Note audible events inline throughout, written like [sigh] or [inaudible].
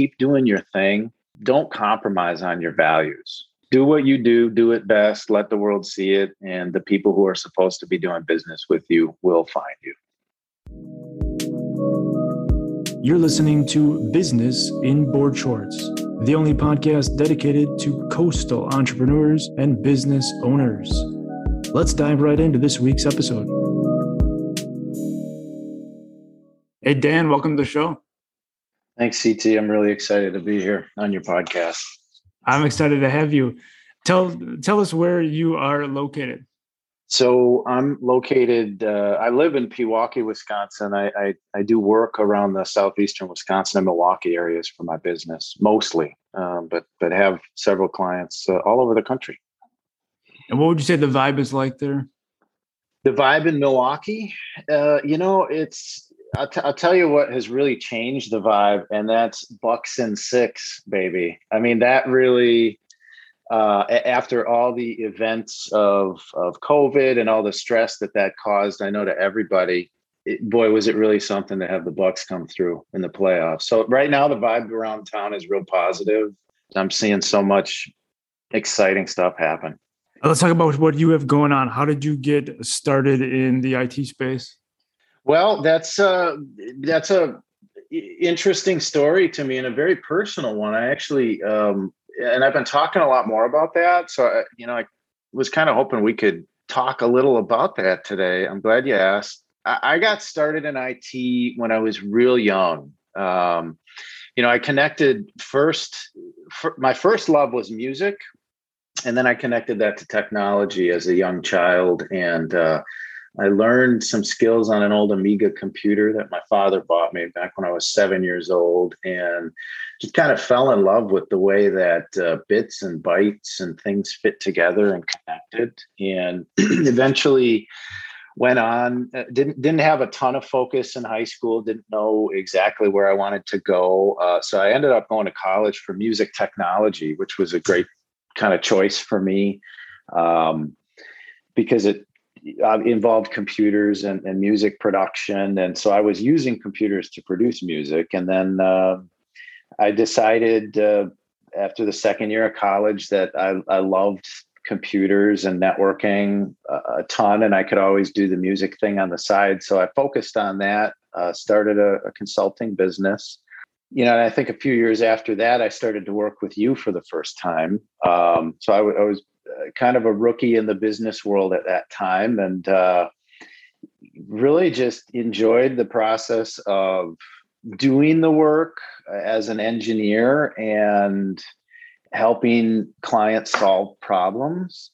keep doing your thing. Don't compromise on your values. Do what you do, do it best, let the world see it, and the people who are supposed to be doing business with you will find you. You're listening to Business in Board Shorts, the only podcast dedicated to coastal entrepreneurs and business owners. Let's dive right into this week's episode. Hey, Dan, welcome to the show. Thanks, CT. I'm really excited to be here on your podcast. I'm excited to have you. Tell tell us where you are located. So I'm located. Uh, I live in Pewaukee, Wisconsin. I, I, I do work around the southeastern Wisconsin and Milwaukee areas for my business, mostly, um, but but have several clients uh, all over the country. And what would you say the vibe is like there? The vibe in Milwaukee, uh, you know, it's I'll, t- I'll tell you what has really changed the vibe, and that's Bucks and Six, baby. I mean, that really uh, after all the events of of COVID and all the stress that that caused, I know to everybody, it, boy, was it really something to have the Bucks come through in the playoffs. So right now, the vibe around town is real positive. I'm seeing so much exciting stuff happen. Let's talk about what you have going on. How did you get started in the IT space? Well, that's uh, that's a interesting story to me and a very personal one. I actually um, and I've been talking a lot more about that. So, I, you know, I was kind of hoping we could talk a little about that today. I'm glad you asked. I, I got started in IT when I was real young. Um, you know, I connected first, my first love was music. And then I connected that to technology as a young child. And uh, I learned some skills on an old Amiga computer that my father bought me back when I was seven years old, and just kind of fell in love with the way that uh, bits and bytes and things fit together and connected. And [clears throat] eventually went on uh, didn't didn't have a ton of focus in high school didn't know exactly where i wanted to go uh, so i ended up going to college for music technology which was a great kind of choice for me um, because it uh, involved computers and, and, music production. And so I was using computers to produce music. And then uh, I decided uh, after the second year of college that I, I loved computers and networking a, a ton, and I could always do the music thing on the side. So I focused on that, uh, started a, a consulting business you know, and I think a few years after that, I started to work with you for the first time. Um, so I, w- I was uh, kind of a rookie in the business world at that time. And uh, really just enjoyed the process of doing the work as an engineer and helping clients solve problems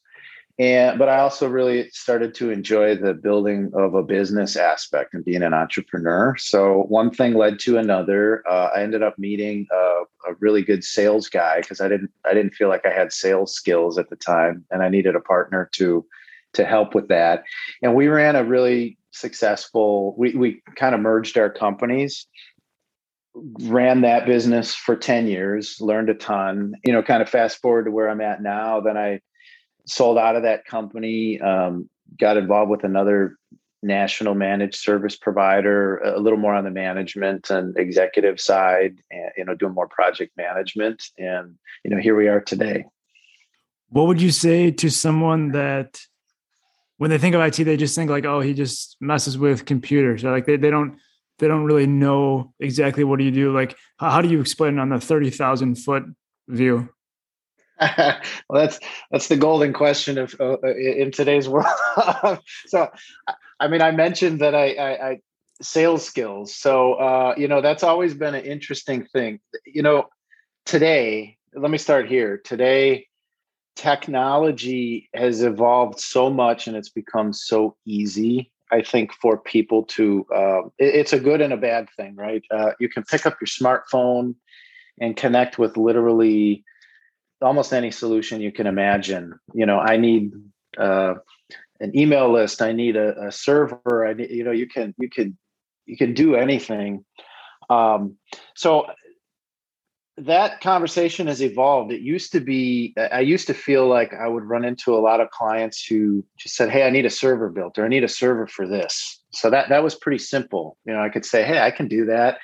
and but i also really started to enjoy the building of a business aspect and being an entrepreneur. So one thing led to another. Uh, i ended up meeting a, a really good sales guy because i didn't i didn't feel like i had sales skills at the time and i needed a partner to to help with that. And we ran a really successful we, we kind of merged our companies ran that business for 10 years learned a ton. You know kind of fast forward to where i'm at now then i sold out of that company, um, got involved with another national managed service provider, a little more on the management and executive side, and you know, doing more project management. And you know, here we are today. What would you say to someone that when they think of IT, they just think like, oh, he just messes with computers, or like they, they don't they don't really know exactly what do you do. Like, how do you explain it on the thirty thousand foot view? [laughs] well, that's that's the golden question of uh, in today's [laughs] world. so, I mean, I mentioned that I, I, I sales skills. So, uh, you know, that's always been an interesting thing. You know, today, let me start here. Today, technology has evolved so much, and it's become so easy. I think for people to, uh, it, it's a good and a bad thing, right? Uh, you can pick up your smartphone and connect with literally almost any solution you can imagine. You know, I need uh, an email list. I need a, a, server. I need, you know, you can you can you can do anything. Um, so that conversation has evolved. It used to be, I used to feel like I would run into a lot of clients who just said, Hey, I need a server built or I need a server for this. So that, that was pretty simple. You know, I could say, Hey, I can do that.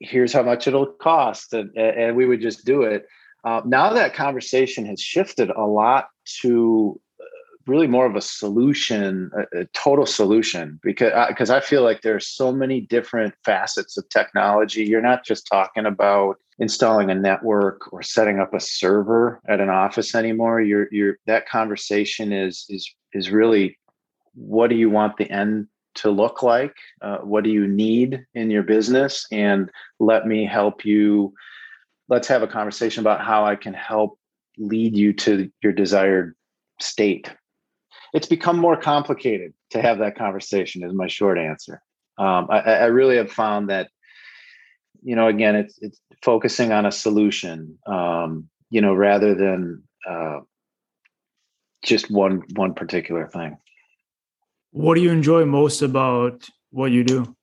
here's how much it'll cost and, and we would just do it uh, now that conversation has shifted a lot to uh, really more of a solution a, a total solution because because I, I feel like there's so many different facets of technology you're not just talking about installing a network or setting up a server at an office anymore you're you're that conversation is is is really what do you want the end to look like? Uh, what do you need in your business? And let me help you. Let's have a conversation about how I can help lead you to your desired state. It's become more complicated to have that conversation, is my short answer. Um, I, I really have found that, you know, again, it's it's focusing on a solution, um, you know, rather than uh, just one one particular thing. What do you enjoy most about what you do?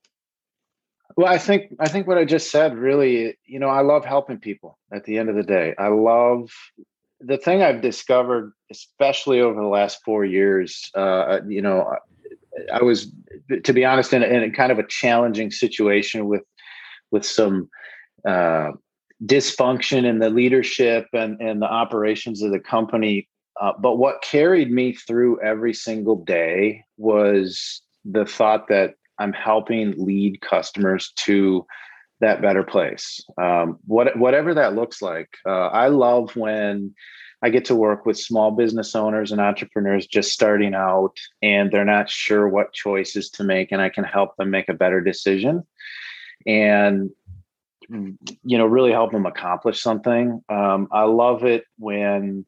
Well, I think I think what I just said really, you know, I love helping people at the end of the day. I love the thing I've discovered, especially over the last four years, uh, you know, I was, to be honest, in, in kind of a challenging situation with with some uh, dysfunction in the leadership and, and the operations of the company uh, but what carried me through every single day was the thought that I'm helping lead customers to that better place. Um, what, whatever that looks like. Uh, I love when I get to work with small business owners and entrepreneurs just starting out and they're not sure what choices to make, and I can help them make a better decision. And you know, really help them accomplish something. Um, I love it when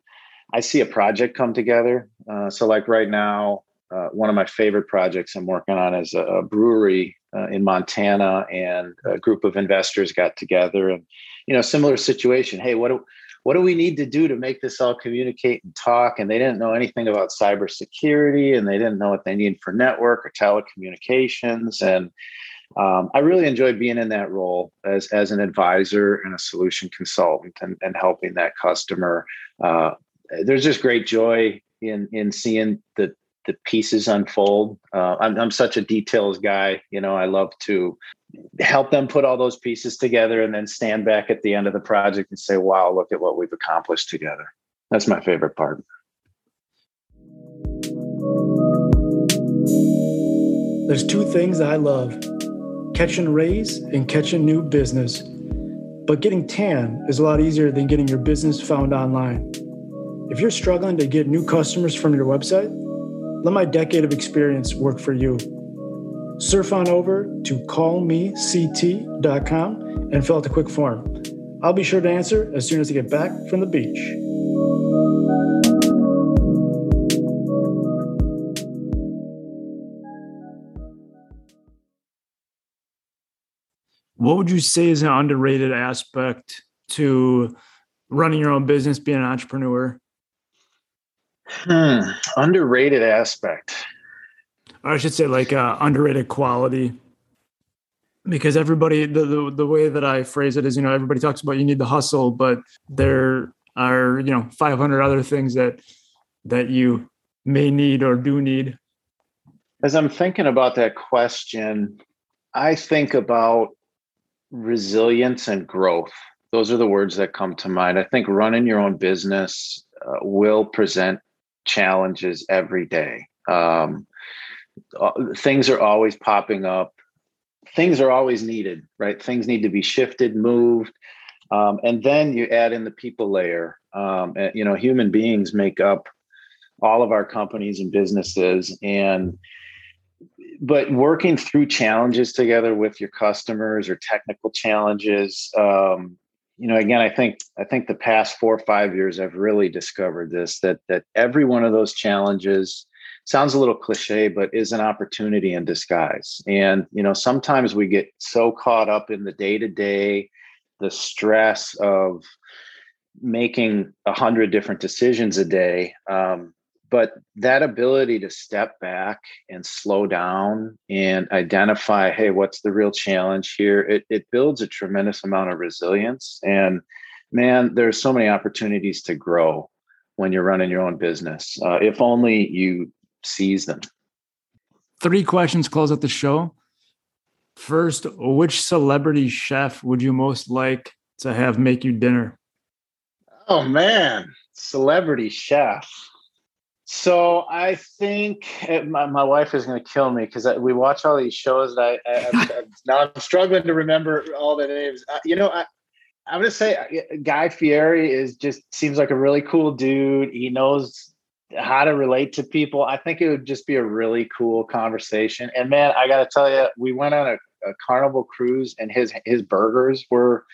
I see a project come together. Uh, so, like right now, uh, one of my favorite projects I'm working on is a, a brewery uh, in Montana, and a group of investors got together, and you know, similar situation. Hey, what do what do we need to do to make this all communicate and talk? And they didn't know anything about cybersecurity, and they didn't know what they need for network or telecommunications, and um, I really enjoy being in that role as, as an advisor and a solution consultant and, and helping that customer uh, there's just great joy in in seeing the the pieces unfold. Uh, I'm I'm such a details guy. You know, I love to help them put all those pieces together and then stand back at the end of the project and say, "Wow, look at what we've accomplished together." That's my favorite part. There's two things I love catching rays and catching new business. But getting tan is a lot easier than getting your business found online. If you're struggling to get new customers from your website, let my decade of experience work for you. Surf on over to callmect.com and fill out the quick form. I'll be sure to answer as soon as I get back from the beach. What would you say is an underrated aspect to running your own business, being an entrepreneur? Hmm. Underrated aspect. I should say like uh, underrated quality. Because everybody, the, the the way that I phrase it is, you know, everybody talks about you need the hustle, but there are you know 500 other things that that you may need or do need. As I'm thinking about that question, I think about resilience and growth. Those are the words that come to mind. I think running your own business uh, will present challenges every day. Um, uh, things are always popping up. Things are always needed, right? Things need to be shifted, moved. Um, and then you add in the people layer. Um, and, you know, human beings make up all of our companies and businesses. And but working through challenges together with your customers or technical challenges um, you know again i think i think the past four or five years i've really discovered this that that every one of those challenges sounds a little cliche but is an opportunity in disguise. And you know sometimes we get so caught up in the day to day the stress of making a hundred different decisions a day um, but that ability to step back and slow down and identify hey what's the real challenge here it, it builds a tremendous amount of resilience and man there's so many opportunities to grow when you're running your own business uh, if only you seize them three questions close out the show First, which celebrity chef would you most like to have make you dinner? Oh man, celebrity chef. So I think it, my, my wife is going to kill me because we watch all these shows that I, I, I, [laughs] now I'm struggling to remember all the names. Uh, you know, I, I'm going to say uh, Guy Fieri is just seems like a really cool dude. He knows how to relate to people. I think it would just be a really cool conversation. And man, I got to tell you, we went on a, a, carnival cruise, and his his burgers were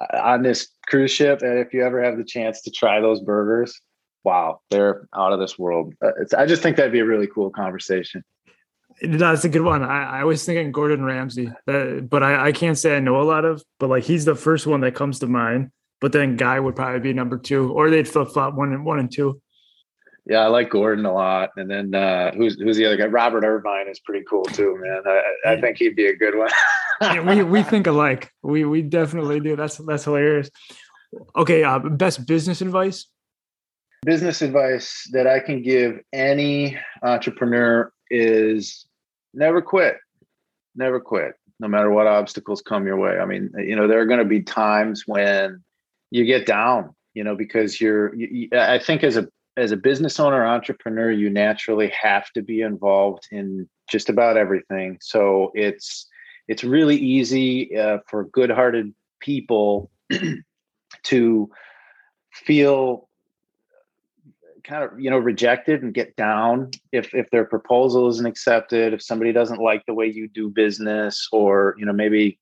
uh, on this cruise ship. And if you ever have the chance to try those burgers, wow, they're out of this world. Uh, I just think that'd be a really cool conversation. No, That's a good one. I, I was thinking Gordon Ramsay, but I, I can't say I know a lot of, but like he's the first one that comes to mind. But then Guy would probably be number two, or they'd flip flop one and one and two. Yeah, I like Gordon a lot. And then uh, who's who's the other guy? Robert Irvine is pretty cool too, man. I, I think he'd be a good one. yeah, we [laughs] we think alike. We we definitely do. That's that's hilarious. Okay, uh, best business advice. Business advice that I can give any entrepreneur is never quit. Never quit, no matter what obstacles come your way. I mean, you know, there are going to be times when you get down, you know, because you're. You, I think as a as a business owner entrepreneur you naturally have to be involved in just about everything so it's it's really easy uh, for good-hearted people [clears throat] to feel kind of you know rejected and get down if if their proposal isn't accepted if somebody doesn't like the way you do business or you know maybe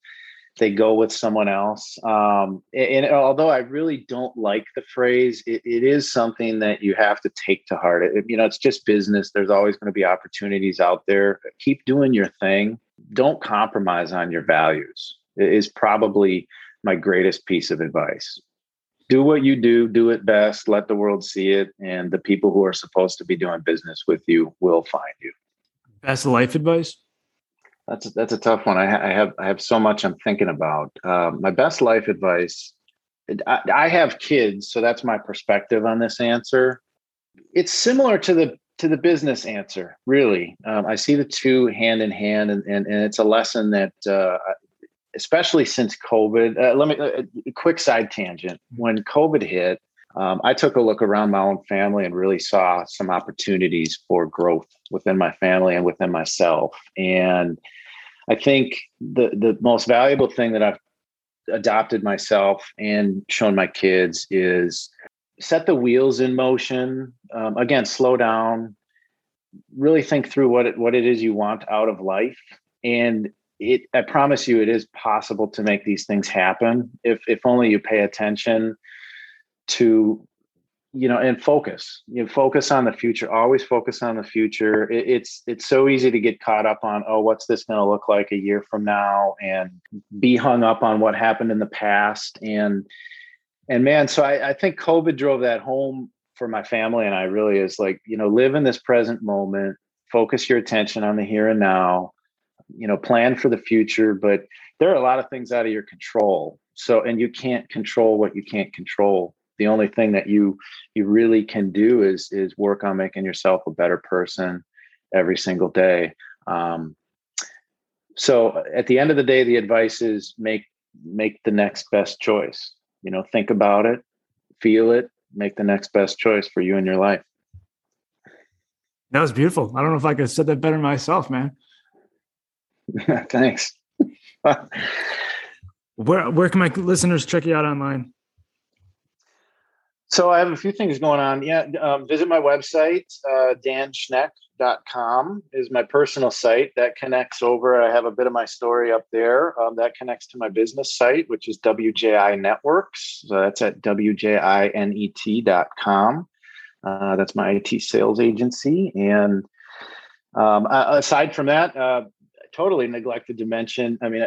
they go with someone else. Um, and, and, although I really don't like the phrase, it, it is something that you have to take to heart. It, you know, it's just business. There's always going to be opportunities out there. Keep doing your thing. Don't compromise on your values. is probably my greatest piece of advice. Do what you do, do it best, let the world see it, and the people who are supposed to be doing business with you will find you. Best life advice? That's that's a tough one. I, ha- I have I have so much I'm thinking about. Uh, my best life advice. I, I have kids, so that's my perspective on this answer. It's similar to the to the business answer, really. Um, I see the two hand in hand, and and, and it's a lesson that, uh, especially since COVID. Uh, let me uh, a quick side tangent. When COVID hit, um, I took a look around my own family and really saw some opportunities for growth within my family and within myself. And I think the the most valuable thing that I've adopted myself and shown my kids is set the wheels in motion. Um, again, slow down. Really think through what it, what it is you want out of life, and it. I promise you, it is possible to make these things happen if if only you pay attention to you know and focus. You know, focus on the future always focus on the future. It, it's it's so easy to get caught up on oh what's this going to look like a year from now? And be hung up on what happened in the past. And and man so I, I think covid drove that home for my family. And i really is like you know live in this present moment focus your attention on the here and now you know plan for the future but there are a lot of things out of your control. So and you can't control what you can't control. The only thing that you you really can do is is work on making yourself a better person every single day. Um, so at the end of the day the advice is make make the next best choice. You know think about it feel it make the next best choice for you in your life. That was beautiful. I don't know if i could have said that better myself man [laughs] thanks where where can my listeners check you out online so I have a few things going on. Yeah, um, visit my website, uh, danschneck.com is my personal site that connects over. I have a bit of my story up there um, that connects to my business site, which is WJI Networks. So that's at WJINET.com. Uh, that's my IT sales agency. And um, aside from that, uh, totally neglected to mention. I mean,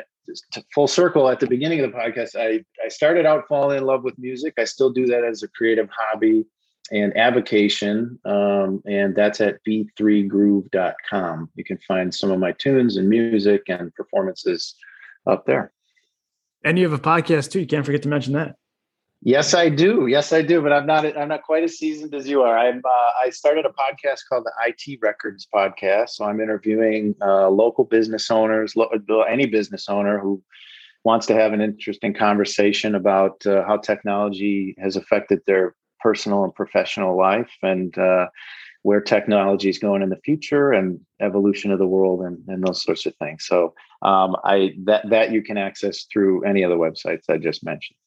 full circle at the beginning of the podcast, I, I started out falling in love with music. I still do that as a creative hobby and avocation. Um, and that's at b3groove.com. You can find some of my tunes and music and performances up there. And you have a podcast too. You can't forget to mention that. Yes, I do. Yes, I do. But I'm not. I'm not quite as seasoned as you are. I'm. Uh, I started a podcast called the IT Records Podcast. So I'm interviewing uh, local business owners, lo- any business owner who wants to have an interesting conversation about uh, how technology has affected their personal and professional life, and uh, where technology is going in the future, and evolution of the world, and, and those sorts of things. So um, I that that you can access through any of the websites I just mentioned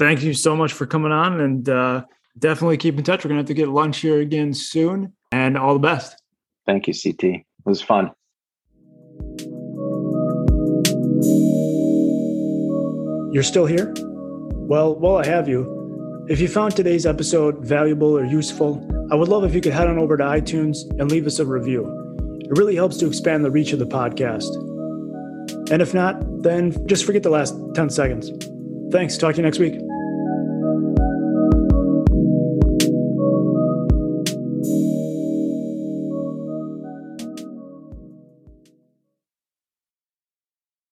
thank you so much for coming on and uh, definitely keep in touch. We're going to have to get lunch here again soon and all the best. Thank you, CT. It was fun. You're still here? Well, while I have you, if you found today's episode valuable or useful, I would love if you could head on over to iTunes and leave us a review. It really helps to expand the reach of the podcast. And if not, then just forget the last 10 seconds. Thanks. Talk to you next week.